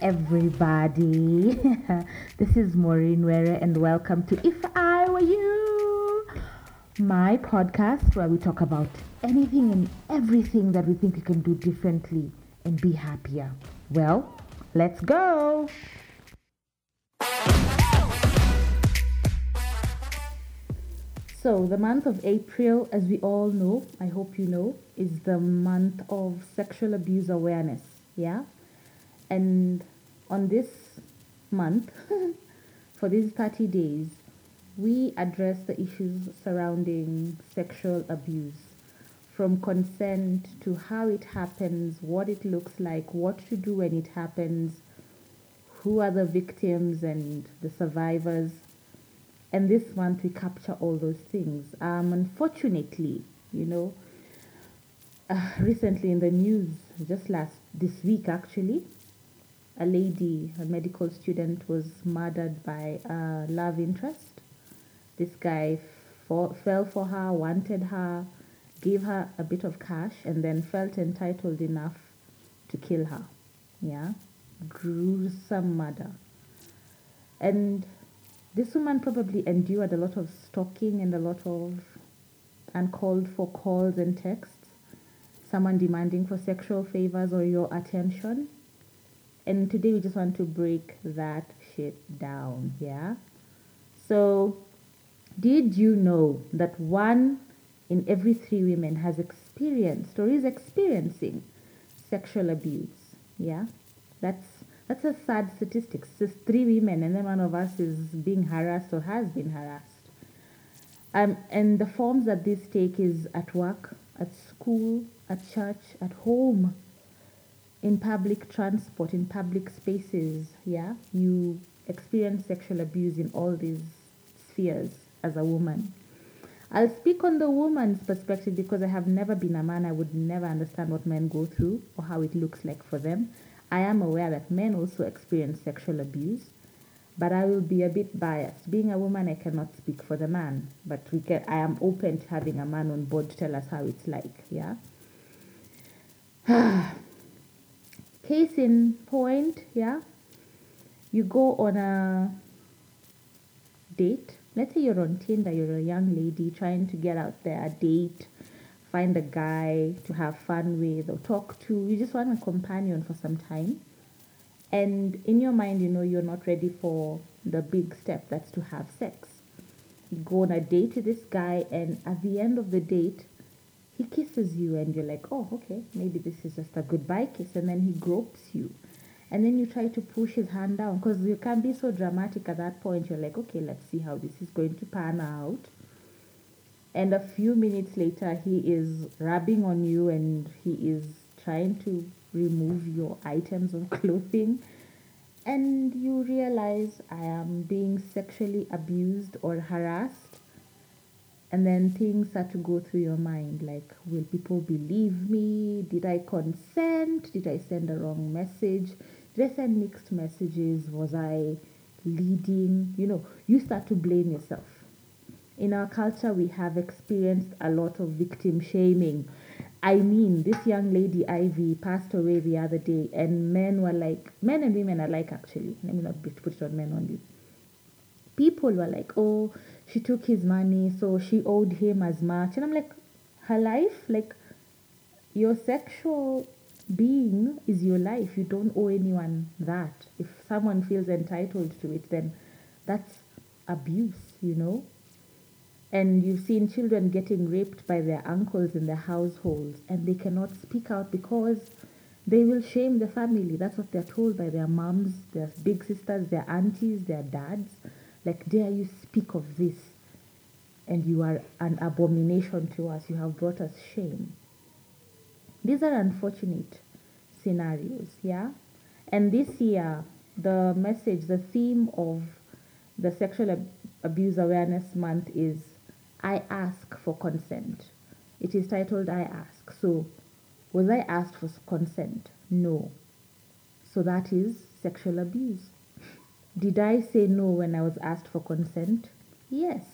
everybody. this is Maureen Were, and welcome to If I Were You, my podcast where we talk about anything and everything that we think we can do differently and be happier. Well, let's go. So, the month of April, as we all know, I hope you know, is the month of sexual abuse awareness. Yeah? And on this month, for these 30 days, we address the issues surrounding sexual abuse from consent to how it happens, what it looks like, what to do when it happens, who are the victims and the survivors. And this month we capture all those things. Um, unfortunately, you know, uh, recently in the news, just last this week actually, a lady, a medical student, was murdered by a love interest. This guy fell for her, wanted her, gave her a bit of cash, and then felt entitled enough to kill her. Yeah, gruesome murder. And this woman probably endured a lot of stalking and a lot of uncalled for calls and texts. Someone demanding for sexual favors or your attention and today we just want to break that shit down, yeah? So, did you know that one in every three women has experienced or is experiencing sexual abuse? Yeah? That's that's a sad statistic. It's three women and then one of us is being harassed or has been harassed. Um, and the forms that this take is at work, at school, at church, at home, in public transport, in public spaces, yeah, you experience sexual abuse in all these spheres as a woman. I'll speak on the woman's perspective because I have never been a man. I would never understand what men go through or how it looks like for them. I am aware that men also experience sexual abuse, but I will be a bit biased. Being a woman, I cannot speak for the man, but we can, I am open to having a man on board to tell us how it's like, yeah? case in point, yeah, you go on a date. Let's say you're on Tinder, you're a young lady trying to get out there, a date, find a guy to have fun with or talk to. You just want a companion for some time. And in your mind, you know you're not ready for the big step that's to have sex. You go on a date with this guy, and at the end of the date, he kisses you and you're like, oh, okay, maybe this is just a goodbye kiss. And then he gropes you. And then you try to push his hand down because you can be so dramatic at that point. You're like, okay, let's see how this is going to pan out. And a few minutes later, he is rubbing on you and he is trying to remove your items of clothing. And you realize I am being sexually abused or harassed and then things start to go through your mind like, will people believe me? Did I consent? Did I send a wrong message? Did I send mixed messages? Was I leading? You know, you start to blame yourself. In our culture, we have experienced a lot of victim shaming. I mean, this young lady, Ivy, passed away the other day, and men were like, men and women are like, actually, let me not put it on men only. People were like, oh, she took his money, so she owed him as much. And I'm like, her life, like, your sexual being is your life. You don't owe anyone that. If someone feels entitled to it, then that's abuse, you know? And you've seen children getting raped by their uncles in their households, and they cannot speak out because they will shame the family. That's what they're told by their moms, their big sisters, their aunties, their dads. Like, dare you speak of this? And you are an abomination to us. You have brought us shame. These are unfortunate scenarios, yeah? And this year, the message, the theme of the Sexual Ab- Abuse Awareness Month is I ask for consent. It is titled I ask. So, was I asked for consent? No. So, that is sexual abuse. Did I say no when I was asked for consent? Yes,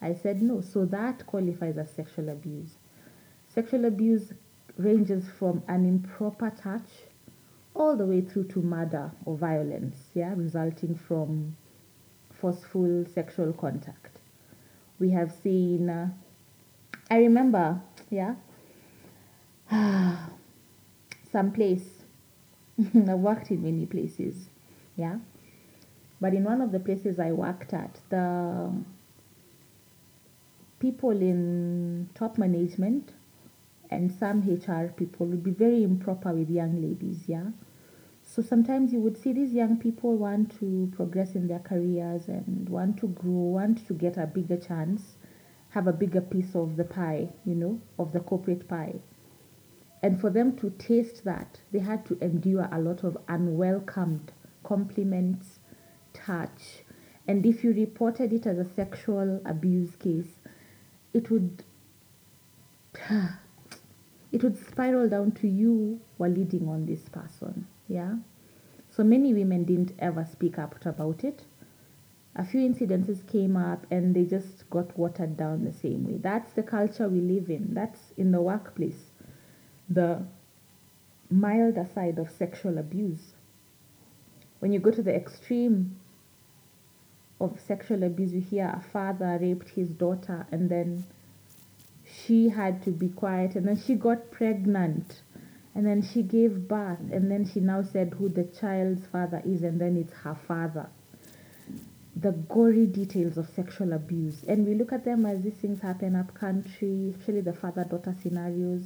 I said no. So that qualifies as sexual abuse. Sexual abuse ranges from an improper touch all the way through to murder or violence, yeah, resulting from forceful sexual contact. We have seen, uh, I remember, yeah, some place, I've worked in many places, yeah, but in one of the places I worked at, the people in top management and some HR people would be very improper with young ladies, yeah. So sometimes you would see these young people want to progress in their careers and want to grow, want to get a bigger chance, have a bigger piece of the pie, you know, of the corporate pie. And for them to taste that, they had to endure a lot of unwelcomed compliments, touch. And if you reported it as a sexual abuse case, it would it would spiral down to you were leading on this person. Yeah. So many women didn't ever speak up about it. A few incidences came up and they just got watered down the same way. That's the culture we live in. That's in the workplace. The milder side of sexual abuse. When you go to the extreme of sexual abuse, you hear a father raped his daughter and then she had to be quiet and then she got pregnant and then she gave birth and then she now said who the child's father is and then it's her father. The gory details of sexual abuse. And we look at them as these things happen up country especially the father daughter scenarios.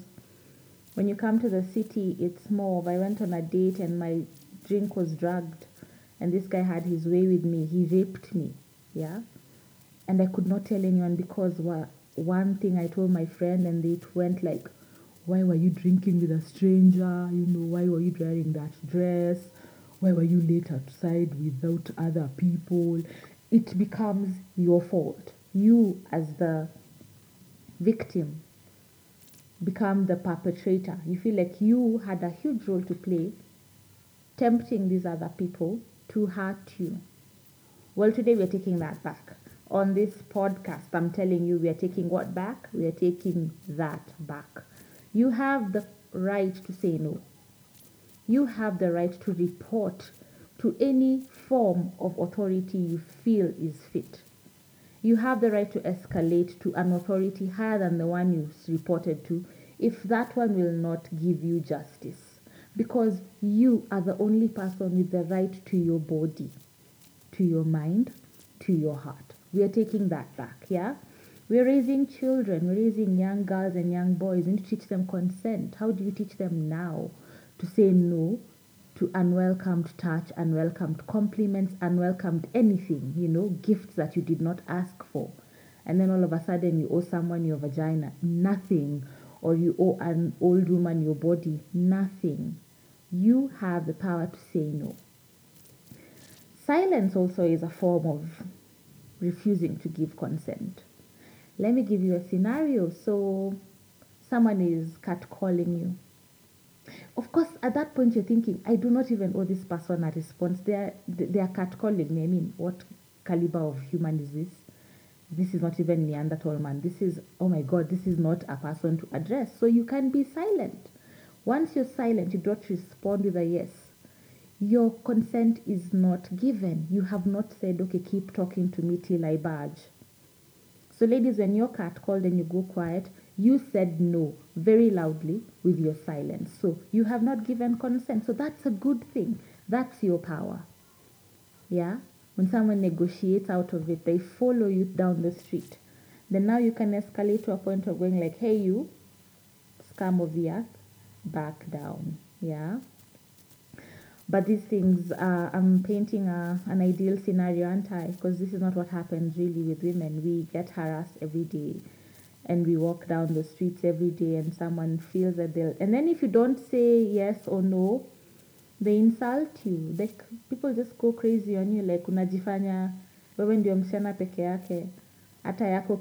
When you come to the city it's more of i went on a date and my drink was drugged and this guy had his way with me he raped me yeah and i could not tell anyone because one thing I told my friend and it went like, why were you drinking with a stranger? You know, why were you wearing that dress? Why were you late outside without other people? It becomes your fault. You, as the victim, become the perpetrator. You feel like you had a huge role to play, tempting these other people to hurt you. Well, today we're taking that back on this podcast, I'm telling you, we are taking what back? We are taking that back. You have the right to say no. You have the right to report to any form of authority you feel is fit. You have the right to escalate to an authority higher than the one you reported to if that one will not give you justice. Because you are the only person with the right to your body, to your mind, to your heart. We are taking that back, yeah? We're raising children, we're raising young girls and young boys. and to teach them consent. How do you teach them now to say no to unwelcomed touch, unwelcomed compliments, unwelcomed anything, you know, gifts that you did not ask for? And then all of a sudden you owe someone your vagina, nothing. Or you owe an old woman your body, nothing. You have the power to say no. Silence also is a form of refusing to give consent. Let me give you a scenario. So, someone is catcalling you. Of course, at that point, you're thinking, I do not even owe this person a response. They are, they are catcalling me. I mean, what caliber of human is this? This is not even Neanderthal man. This is, oh my God, this is not a person to address. So you can be silent. Once you're silent, you don't respond with a yes your consent is not given. You have not said, okay, keep talking to me till I budge. So, ladies, when your cat called and you go quiet, you said no very loudly with your silence. So, you have not given consent. So, that's a good thing. That's your power. Yeah? When someone negotiates out of it, they follow you down the street. Then now you can escalate to a point of going like, hey, you, scum of the earth, back down. Yeah? But these things, uh, I'm painting a, an ideal scenario, aren't I? Because this is not what happens really with women. We get harassed every day and we walk down the streets every day and someone feels that they'll. And then if you don't say yes or no, they insult you. Like people just go crazy on you like unajifanya wewe ndio msichana peke yake. Hata yako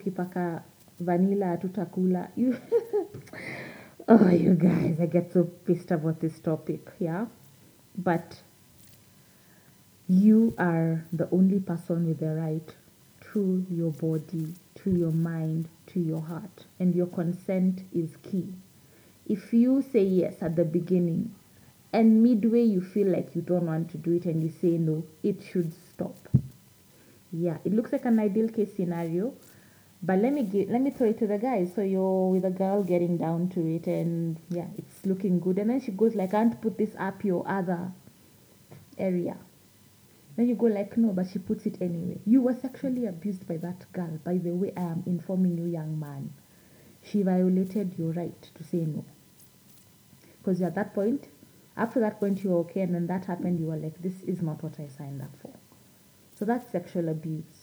vanilla hatutakula. Oh, you guys, I get so pissed about this topic, yeah? But you are the only person with the right to your body, to your mind, to your heart, and your consent is key. If you say yes at the beginning and midway you feel like you don't want to do it and you say no, it should stop. Yeah, it looks like an ideal case scenario. But let me give, let me throw it to the guys. So you're with a girl getting down to it and yeah, it's looking good. And then she goes like, I can't put this up your other area. Then you go like, no, but she puts it anyway. You were sexually abused by that girl. By the way, I am informing you, young man. She violated your right to say no. Because at that point, after that point, you were okay, and then that happened, you were like, this is not what I signed up for. So that's sexual abuse.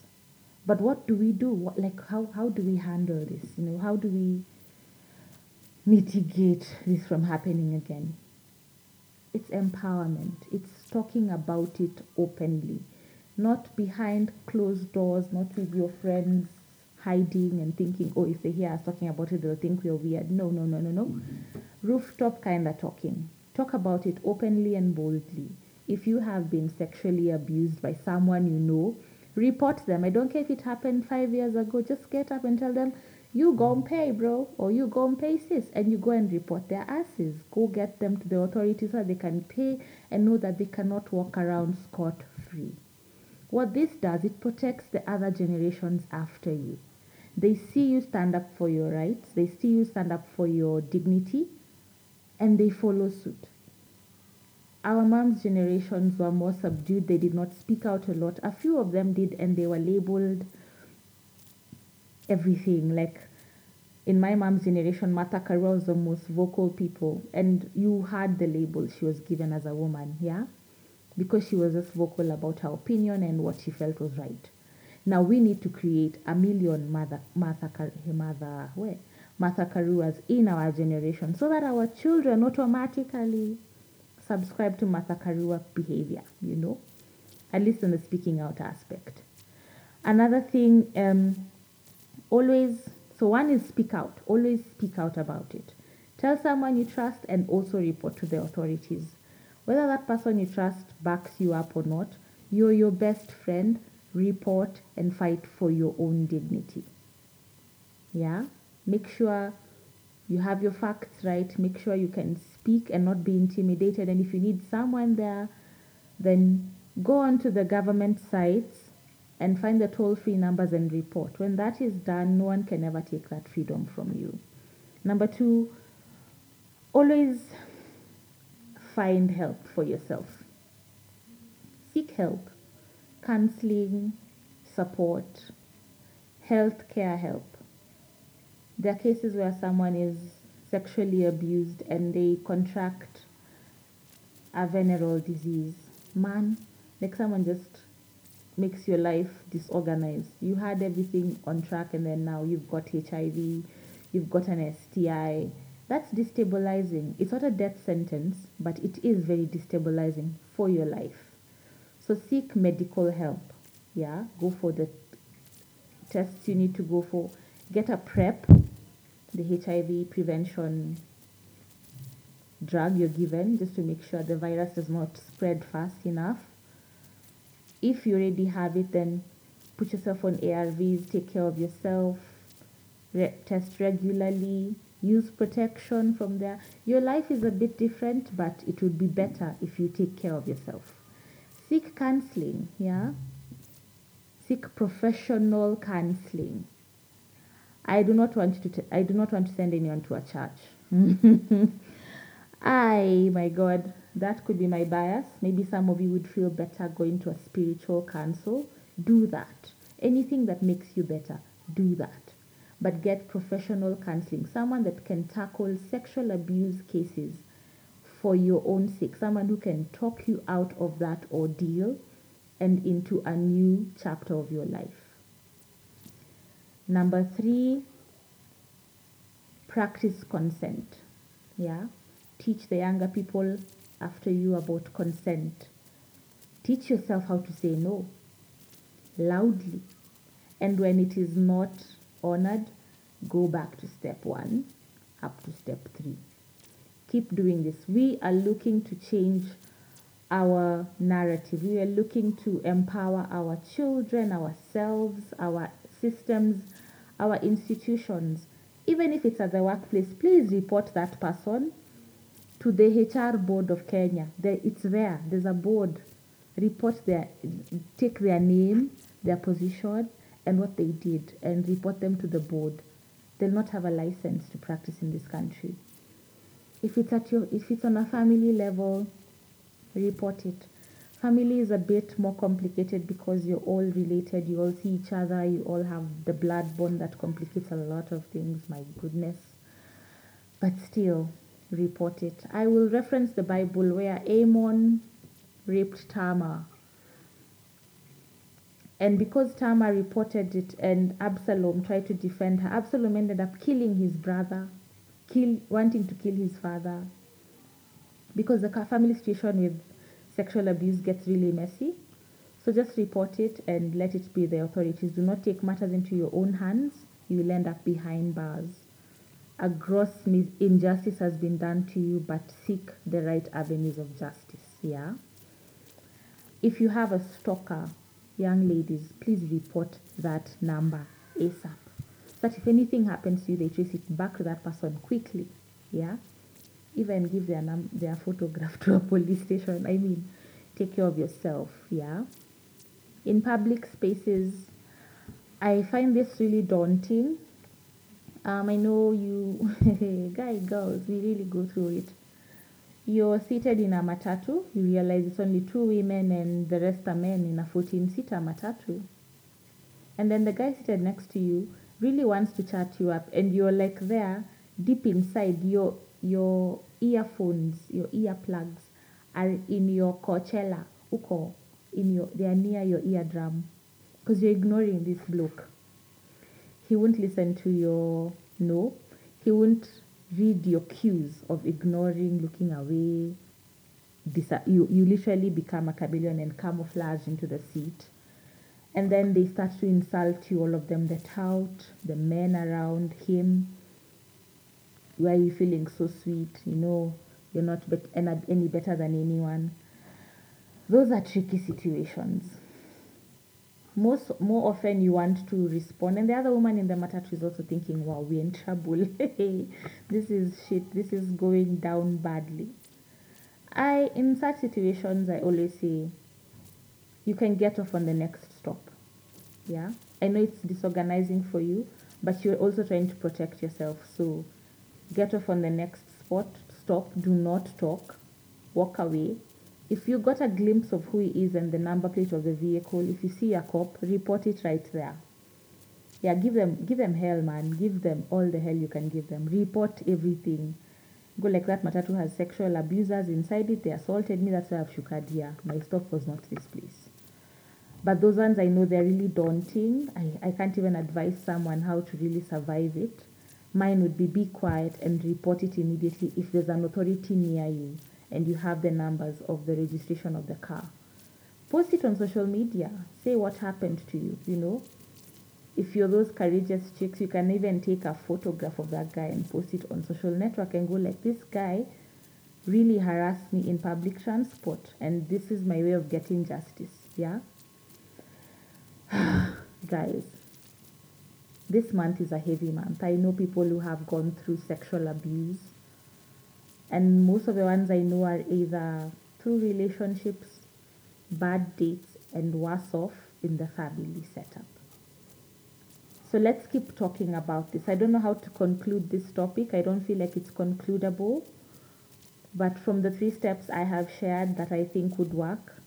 But what do we do? What, like, how, how do we handle this? You know, how do we mitigate this from happening again? It's empowerment. It's talking about it openly, not behind closed doors, not with your friends hiding and thinking, oh, if they hear us talking about it, they'll think we're weird. No, no, no, no, no. Mm-hmm. Rooftop kind of talking. Talk about it openly and boldly. If you have been sexually abused by someone you know, report them. I don't care if it happened five years ago, just get up and tell them, you go and pay, bro, or you go and pay sis, and you go and report their asses. Go get them to the authorities so they can pay and know that they cannot walk around scot free. What this does, it protects the other generations after you. They see you stand up for your rights, they see you stand up for your dignity, and they follow suit. Our mom's generations were more subdued, they did not speak out a lot. A few of them did, and they were labeled everything. Like in my mom's generation, Martha Karua was the most vocal people, and you had the label she was given as a woman, yeah? Because she was just vocal about her opinion and what she felt was right. Now we need to create a million Martha, Martha, Martha, where? Martha Karuas in our generation so that our children automatically subscribe to Martha Karua behavior, you know, at least in the speaking out aspect. Another thing, um, always so one is speak out always speak out about it. Tell someone you trust and also report to the authorities. Whether that person you trust backs you up or not you're your best friend report and fight for your own dignity. Yeah? Make sure you have your facts right make sure you can speak and not be intimidated and if you need someone there then go on to the government sites and find the toll free numbers and report. When that is done, no one can ever take that freedom from you. Number two, always find help for yourself. Seek help, counseling, support, healthcare help. There are cases where someone is sexually abused and they contract a venereal disease. Man, like someone just makes your life disorganized. You had everything on track and then now you've got HIV, you've got an STI. That's destabilizing. It's not a death sentence, but it is very destabilizing for your life. So seek medical help. Yeah, go for the tests you need to go for. Get a PrEP, the HIV prevention drug you're given, just to make sure the virus does not spread fast enough if you already have it, then put yourself on ARVs, take care of yourself, re- test regularly, use protection from there. Your life is a bit different, but it would be better if you take care of yourself. Seek counseling, yeah? Seek professional counseling. I do not want to t- I do not want to send anyone to a church. I, my God, that could be my bias. Maybe some of you would feel better going to a spiritual counsel. Do that. Anything that makes you better, do that. But get professional counseling, someone that can tackle sexual abuse cases for your own sake, someone who can talk you out of that ordeal and into a new chapter of your life. Number three, practice consent. Yeah, teach the younger people after you about consent. Teach yourself how to say no loudly. And when it is not honored, go back to step one, up to step three. Keep doing this. We are looking to change our narrative. We are looking to empower our children, ourselves, our systems, our institutions. Even if it's at the workplace, please report that person to the HR board of Kenya. It's there. There's a board. Report their, take their name, their position, and what they did, and report them to the board. They'll not have a license to practice in this country. If it's at your, if it's on a family level, report it. Family is a bit more complicated because you're all related, you all see each other, you all have the blood bond that complicates a lot of things, my goodness. But still, report it. I will reference the Bible where Amnon raped Tamar. And because Tamar reported it and Absalom tried to defend her, Absalom ended up killing his brother, kill, wanting to kill his father. Because the family situation with sexual abuse gets really messy. So just report it and let it be the authorities. Do not take matters into your own hands. You will end up behind bars. A gross mis- injustice has been done to you, but seek the right avenues of justice. Yeah. If you have a stalker, young ladies, please report that number ASAP. So that if anything happens to you, they trace it back to that person quickly. Yeah even give their num- their photograph to a police station. I mean, take care of yourself, yeah. In public spaces, I find this really daunting. Um, I know you, guy, girls, we really go through it. You're seated in a matatu, you realize it's only two women and the rest are men in a 14 seater matatu. And then the guy seated next to you really wants to chat you up, and you're like there, deep inside, you're your earphones, your earplugs are in your cochlea, uko, in your, they are near your eardrum, because you're ignoring this bloke. He won't listen to your no. He won't read your cues of ignoring, looking away. You, you literally become a chameleon and camouflage into the seat. And then they start to insult you, all of them, the tout, the men around him why are you feeling so sweet? You know, you're not any better than anyone. Those are tricky situations. Most more often you want to respond, and the other woman in the matatu is also thinking, "Wow, we're in trouble. this is shit. This is going down badly." I, in such situations, I always say, you can get off on the next stop. Yeah, I know it's disorganizing for you, but you're also trying to protect yourself. So get off on the next spot, stop, do not talk, walk away. If you got a glimpse of who he is and the number plate of the vehicle, if you see a cop, report it right there. Yeah, give them give them hell, man. Give them all the hell you can give them. Report everything. Go like that matatu has sexual abusers inside it. They assaulted me. That's why I've shukadia. My stop was not this place. But those ones I know they're really daunting. I, I can't even advise someone how to really survive it. Mine would be be quiet and report it immediately if there's an authority near you and you have the numbers of the registration of the car. Post it on social media. Say what happened to you, you know. If you're those courageous chicks, you can even take a photograph of that guy and post it on social network and go like this guy really harassed me in public transport and this is my way of getting justice. Yeah? Guys, this month is a heavy month. I know people who have gone through sexual abuse, and most of the ones I know are either through relationships, bad dates, and worse off in the family setup. So let's keep talking about this. I don't know how to conclude this topic. I don't feel like it's concludable. But from the three steps I have shared that I think would work,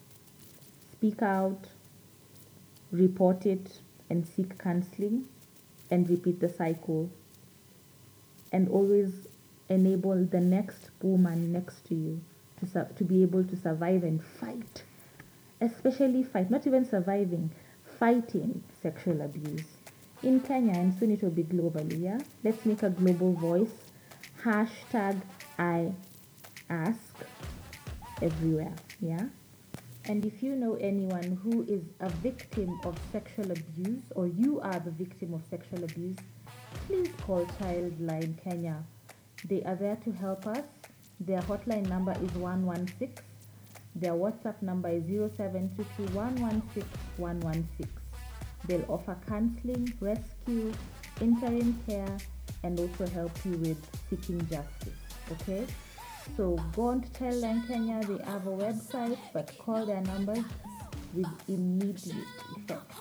speak out, report it, and seek counseling and repeat the cycle. And always enable the next woman next to you to, to be able to survive and fight. Especially fight not even surviving fighting sexual abuse. In kenya and soon it will be globally yeah? Let's make a global voice. Hashtag i ask everywhere yeah and if you know anyone who is a victim of sexual abuse or you are the victim of sexual abuse, please call Childline Kenya. They are there to help us. Their hotline number is 116. Their WhatsApp number is 0722116116. They'll offer counseling, rescue, interim care, and also help you with seeking justice. Okay? So go on tell them Kenya, they have a website, but call their numbers with immediate effect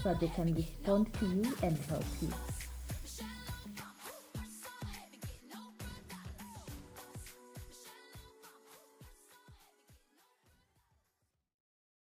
so they can respond to you and help you.